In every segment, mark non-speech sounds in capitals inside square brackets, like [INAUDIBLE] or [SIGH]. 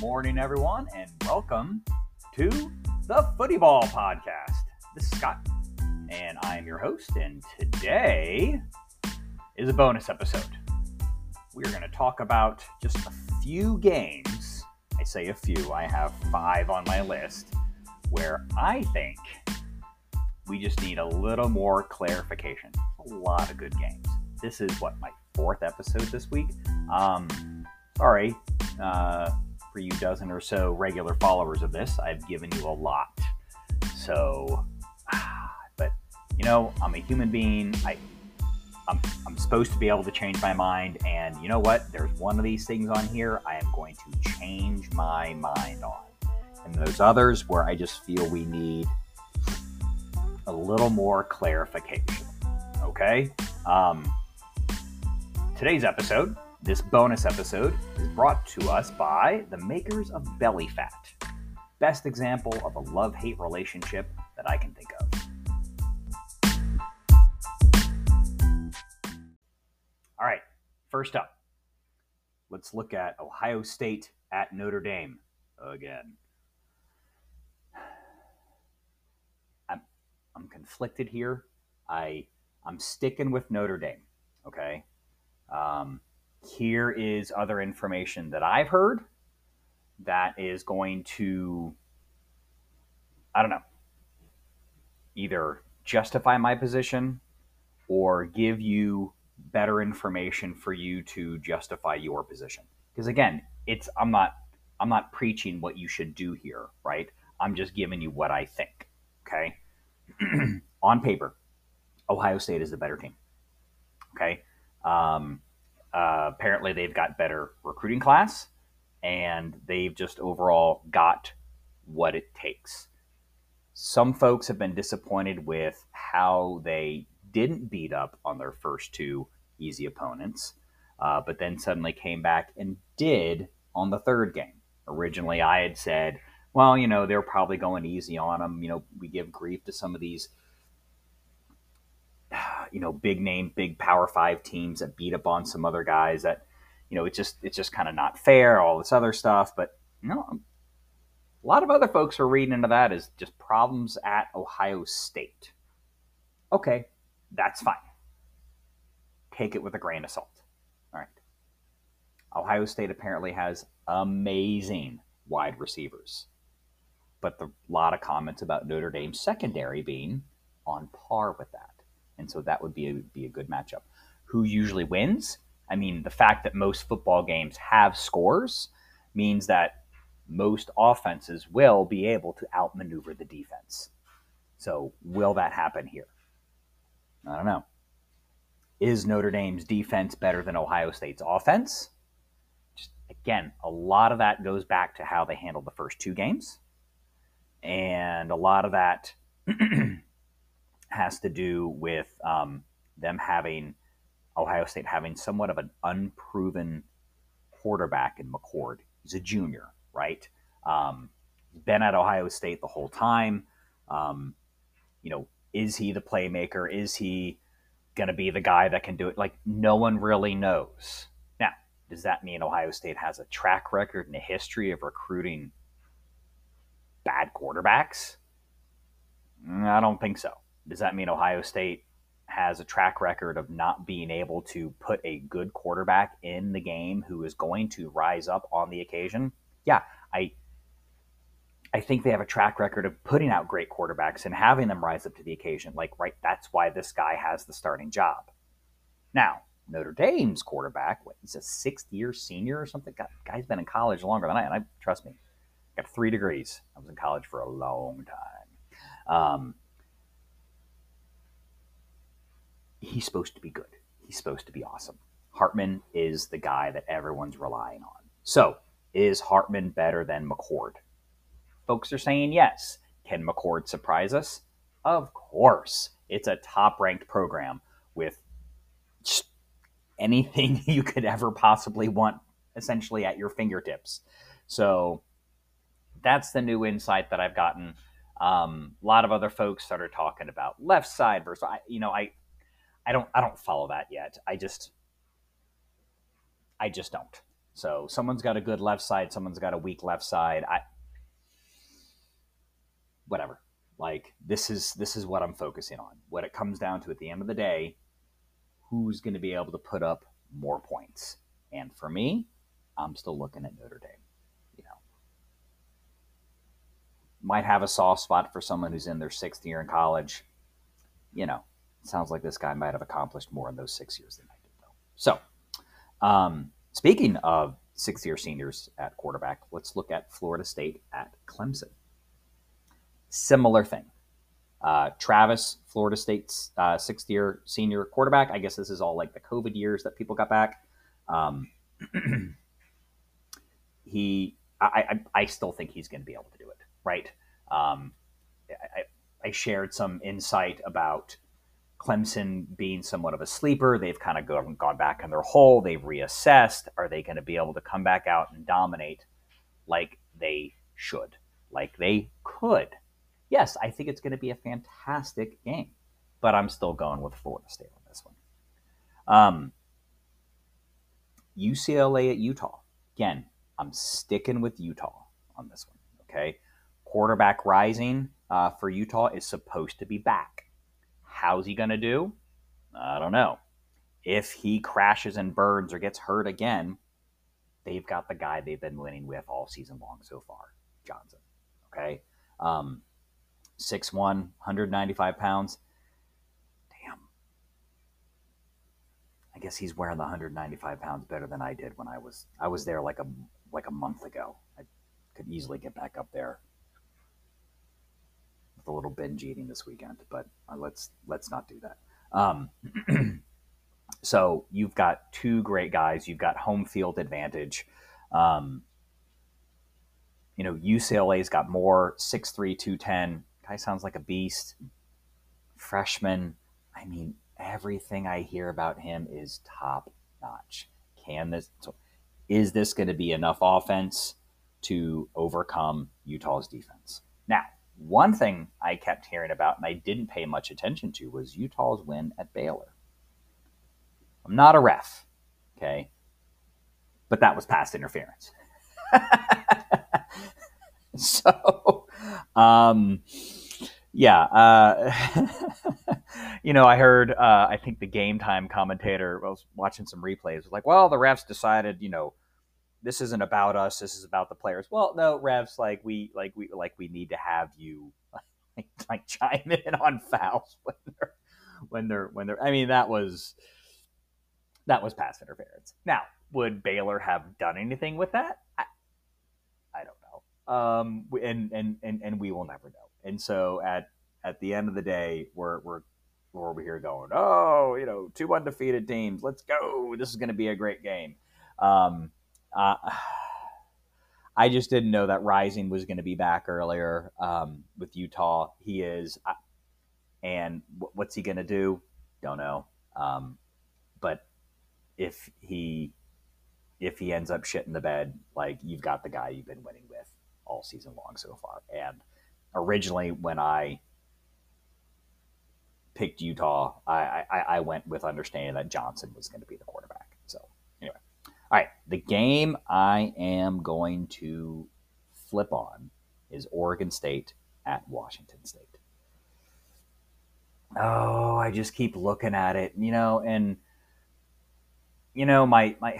morning, everyone, and welcome to the Footy Ball Podcast. This is Scott, and I am your host, and today is a bonus episode. We're going to talk about just a few games. I say a few, I have five on my list where I think we just need a little more clarification. A lot of good games. This is what my fourth episode this week. Um, sorry, uh, for you dozen or so regular followers of this, I've given you a lot. So, [SIGHS] but you know, I'm a human being. I, I'm, I'm supposed to be able to change my mind, and you know what? There's one of these things on here I am going to change my mind on, and there's others where I just feel we need a little more clarification. Okay. Um, today's episode this bonus episode is brought to us by the makers of Belly Fat. Best example of a love hate relationship that I can think of. All right, first up, let's look at Ohio State at Notre Dame again. I'm, I'm conflicted here. I, I'm sticking with Notre Dame, okay? Um, here is other information that I've heard that is going to, I don't know, either justify my position or give you better information for you to justify your position. Because again, it's I'm not I'm not preaching what you should do here, right? I'm just giving you what I think. Okay. [CLEARS THROAT] On paper, Ohio State is the better team. Okay. Um, uh, apparently they've got better recruiting class and they've just overall got what it takes. Some folks have been disappointed with how they didn't beat up on their first two easy opponents, uh, but then suddenly came back and did on the third game. Originally, I had said, well, you know, they're probably going easy on them. You know, we give grief to some of these you know, big name, big Power Five teams that beat up on some other guys that, you know, it's just it's just kind of not fair. All this other stuff, but you know, a lot of other folks are reading into that as just problems at Ohio State. Okay, that's fine. Take it with a grain of salt. All right. Ohio State apparently has amazing wide receivers, but a lot of comments about Notre Dame's secondary being on par with that and so that would be a, be a good matchup. Who usually wins? I mean, the fact that most football games have scores means that most offenses will be able to outmaneuver the defense. So, will that happen here? I don't know. Is Notre Dame's defense better than Ohio State's offense? Just, again, a lot of that goes back to how they handled the first two games. And a lot of that [CLEARS THROAT] has to do with um, them having Ohio State having somewhat of an unproven quarterback in McCord. He's a junior, right? Um, he's been at Ohio State the whole time. Um, you know, is he the playmaker? Is he going to be the guy that can do it? Like, no one really knows. Now, does that mean Ohio State has a track record and a history of recruiting bad quarterbacks? I don't think so. Does that mean Ohio State has a track record of not being able to put a good quarterback in the game who is going to rise up on the occasion? Yeah, I I think they have a track record of putting out great quarterbacks and having them rise up to the occasion. Like, right, that's why this guy has the starting job. Now, Notre Dame's quarterback, what, he's a sixth year senior or something. God, guy's been in college longer than I, and I trust me, got three degrees. I was in college for a long time. Um, he's supposed to be good. He's supposed to be awesome. Hartman is the guy that everyone's relying on. So, is Hartman better than McCord? Folks are saying yes. Can McCord surprise us? Of course. It's a top ranked program with anything [LAUGHS] you could ever possibly want essentially at your fingertips. So, that's the new insight that I've gotten. Um, a lot of other folks started talking about left side versus, you know, I, I don't I don't follow that yet. I just I just don't. So someone's got a good left side, someone's got a weak left side. I whatever. Like this is this is what I'm focusing on. What it comes down to at the end of the day, who's going to be able to put up more points? And for me, I'm still looking at Notre Dame. You know, might have a soft spot for someone who's in their sixth year in college. You know, sounds like this guy might have accomplished more in those six years than I did, though. So, um, speaking of sixth year seniors at quarterback, let's look at Florida State at Clemson. Similar thing. Uh, Travis, Florida State's uh, sixth year senior quarterback. I guess this is all like the COVID years that people got back. Um, [CLEARS THROAT] he, I, I, I, still think he's going to be able to do it, right? Um, I, I shared some insight about Clemson being somewhat of a sleeper. They've kind of gone, gone back in their hole. They've reassessed. Are they going to be able to come back out and dominate like they should, like they could? Yes, I think it's going to be a fantastic game, but I'm still going with Florida State on this one. Um, UCLA at Utah. Again, I'm sticking with Utah on this one. Okay. Quarterback Rising uh, for Utah is supposed to be back. How's he going to do? I don't know. If he crashes and burns or gets hurt again, they've got the guy they've been winning with all season long so far, Johnson. Okay. Um, 6'1, 195 pounds. Damn. I guess he's wearing the 195 pounds better than I did when I was I was there like a like a month ago. I could easily get back up there a little binge eating this weekend, but uh, let's let's not do that. Um, [CLEARS THROAT] so you've got two great guys. You've got home field advantage. Um, you know UCLA's got more 6'3", 210. Guy sounds like a beast. Freshman. I mean, everything I hear about him is top notch. Can this is this going to be enough offense to overcome Utah's defense? Now, one thing I kept hearing about and I didn't pay much attention to was Utah's win at Baylor. I'm not a ref, okay? But that was pass interference. [LAUGHS] so, um, yeah, uh, [LAUGHS] you know, I heard, uh, I think the game time commentator I was watching some replays was like, well, the refs decided, you know, this isn't about us. This is about the players. Well, no, refs, like we, like we, like we need to have you [LAUGHS] like, like chime in on fouls [LAUGHS] when they're, when they're, when they're, I mean, that was, that was pass interference. Now, would Baylor have done anything with that? I, I don't know. Um, and, and, and, and we will never know. And so at at the end of the day, we're we're we're over here going, oh, you know, two undefeated teams, let's go. This is going to be a great game. Um, uh, [SIGHS] I just didn't know that Rising was going to be back earlier um, with Utah. He is, uh, and what's he going to do? Don't know. Um, but if he if he ends up shitting the bed, like you've got the guy you've been winning with all season long so far, and originally when I picked Utah, I, I, I went with understanding that Johnson was going to be the quarterback. So anyway, all right, the game I am going to flip on is Oregon State at Washington State. Oh, I just keep looking at it, you know, and you know my my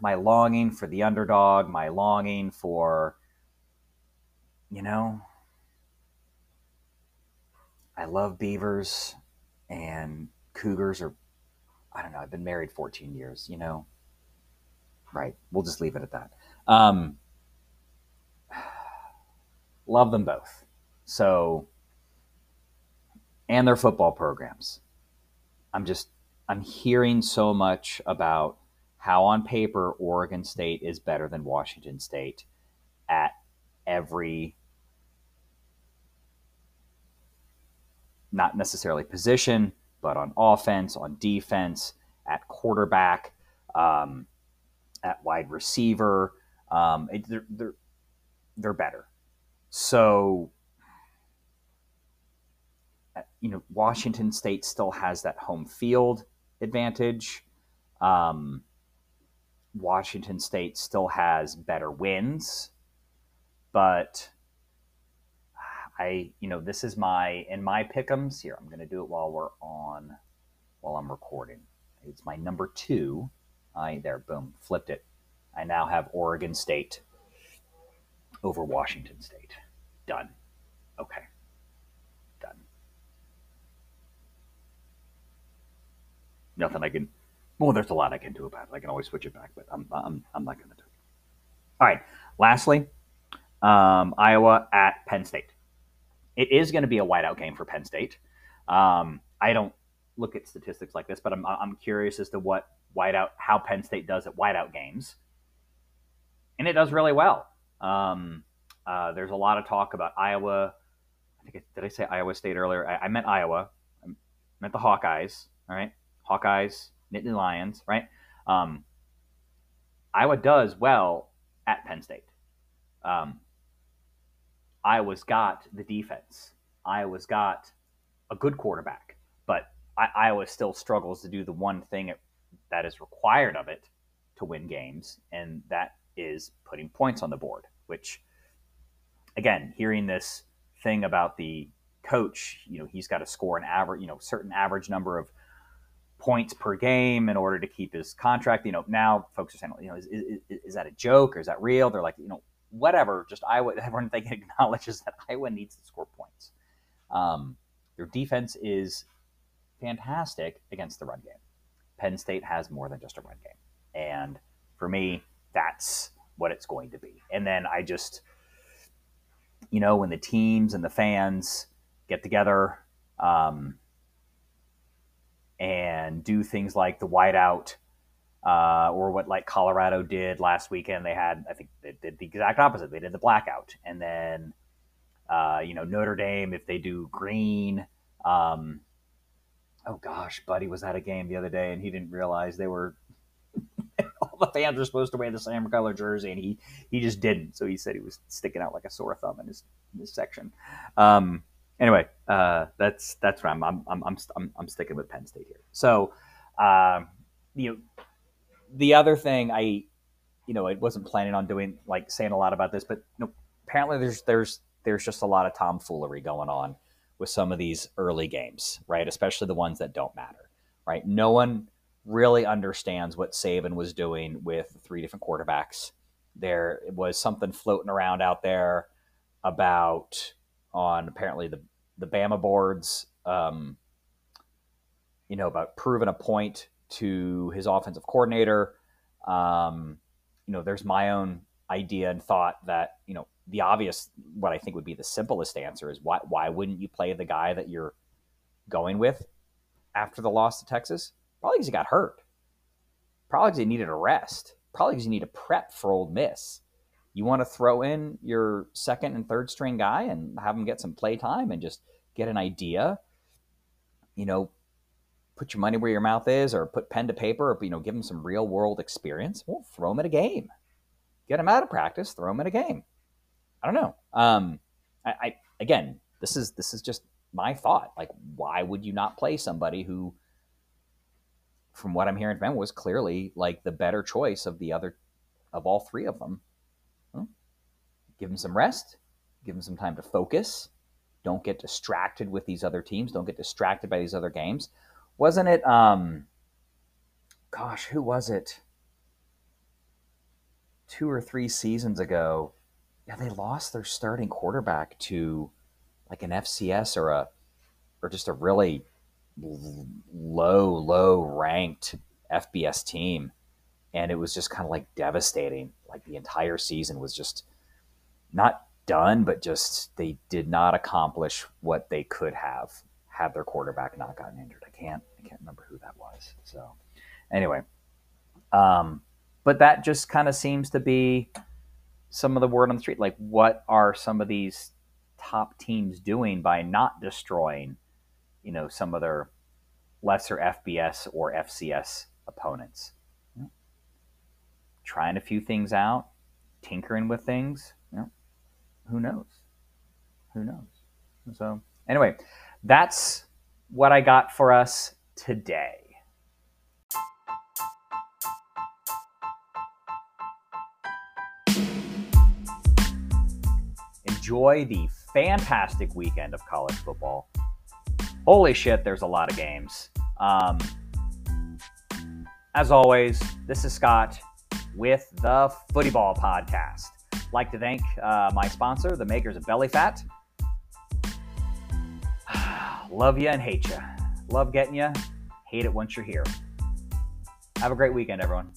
my longing for the underdog, my longing for you know I love beavers and cougars are I don't know, I've been married 14 years, you know. Right. We'll just leave it at that. Um, [SIGHS] love them both. So and their football programs. I'm just I'm hearing so much about how on paper Oregon State is better than Washington State at every not necessarily position, but on offense, on defense, at quarterback, um, at wide receiver. Um, they're, they're, they're better. So, uh, you know, Washington State still has that home field advantage. Um, Washington State still has better wins, but I, you know, this is my in my pickums here. I'm going to do it while we're on, while I'm recording. It's my number two. I there, boom, flipped it. I now have Oregon State over Washington State. Done. Okay. Done. Nothing I can. Well, there's a lot I can do about it. I can always switch it back, but I'm I'm, I'm not going to do it. All right. Lastly, um, Iowa at Penn State. It is going to be a whiteout game for Penn State. Um, I don't look at statistics like this, but I'm, I'm curious as to what whiteout, how Penn State does at whiteout games. And it does really well. Um, uh, there's a lot of talk about Iowa. I think did I say Iowa State earlier? I, I meant Iowa. I meant the Hawkeyes. All right, Hawkeyes, Nittany Lions. Right. Um, Iowa does well at Penn State. Um, Iowa's got the defense. Iowa's got a good quarterback, I, Iowa still struggles to do the one thing that is required of it to win games, and that is putting points on the board. Which, again, hearing this thing about the coach, you know, he's got to score an average, you know, certain average number of points per game in order to keep his contract. You know, now folks are saying, you know, is, is, is that a joke or is that real? They're like, you know, whatever. Just Iowa, [LAUGHS] everyone they acknowledges that Iowa needs to score points. Um, their defense is fantastic against the run game. Penn State has more than just a run game, and for me, that's what it's going to be. And then I just, you know, when the teams and the fans get together um, and do things like the whiteout uh, or what like Colorado did last weekend. They had, I think, they did the exact opposite. They did the blackout, and then uh, you know Notre Dame if they do green. Um, oh gosh, Buddy was at a game the other day, and he didn't realize they were. [LAUGHS] all the fans were supposed to wear the same color jersey, and he he just didn't. So he said he was sticking out like a sore thumb in his in his section. Um, anyway, uh, that's that's where I'm I'm, I'm I'm I'm sticking with Penn State here. So, uh, you know, the other thing I, you know, I wasn't planning on doing like saying a lot about this, but you know, apparently there's there's there's just a lot of tomfoolery going on with some of these early games, right? Especially the ones that don't matter, right? No one really understands what Saban was doing with three different quarterbacks. There was something floating around out there about on apparently the the Bama boards, um, you know, about proving a point to his offensive coordinator. Um, you know, there's my own idea and thought that you know the obvious, what I think would be the simplest answer is why why wouldn't you play the guy that you're going with after the loss to Texas? Probably because he got hurt. Probably because he needed a rest. Probably because you need to prep for Ole Miss. You want to throw in your second and third string guy and have him get some play time and just get an idea. You know, put your money where your mouth is or put pen to paper or you know give them some real world experience well throw them in a game get them out of practice throw them in a game i don't know. Um, I, I again this is this is just my thought. Like why would you not play somebody who from what i'm hearing from was clearly like the better choice of the other of all three of them? Give them some rest. Give them some time to focus. Don't get distracted with these other teams. Don't get distracted by these other games. Wasn't it? Um, gosh, who was it? Two or three seasons ago, yeah, they lost their starting quarterback to like an FCS or a or just a really low, low ranked FBS team, and it was just kind of like devastating. Like the entire season was just not done, but just they did not accomplish what they could have had their quarterback not gotten injured. I can't I can't remember who that was. So anyway, um, but that just kind of seems to be some of the word on the street. Like, what are some of these top teams doing by not destroying, you know, some of their lesser FBS or FCS opponents? Trying a few things out, tinkering with things. You know, who knows? Who knows? So anyway, that's what I got for us today. Enjoy the fantastic weekend of college football. Holy shit, there's a lot of games. Um, as always, this is Scott with the Footy Ball Podcast. Like to thank uh, my sponsor, the makers of Belly Fat. [SIGHS] Love you and hate you. Love getting you. Hate it once you're here. Have a great weekend, everyone.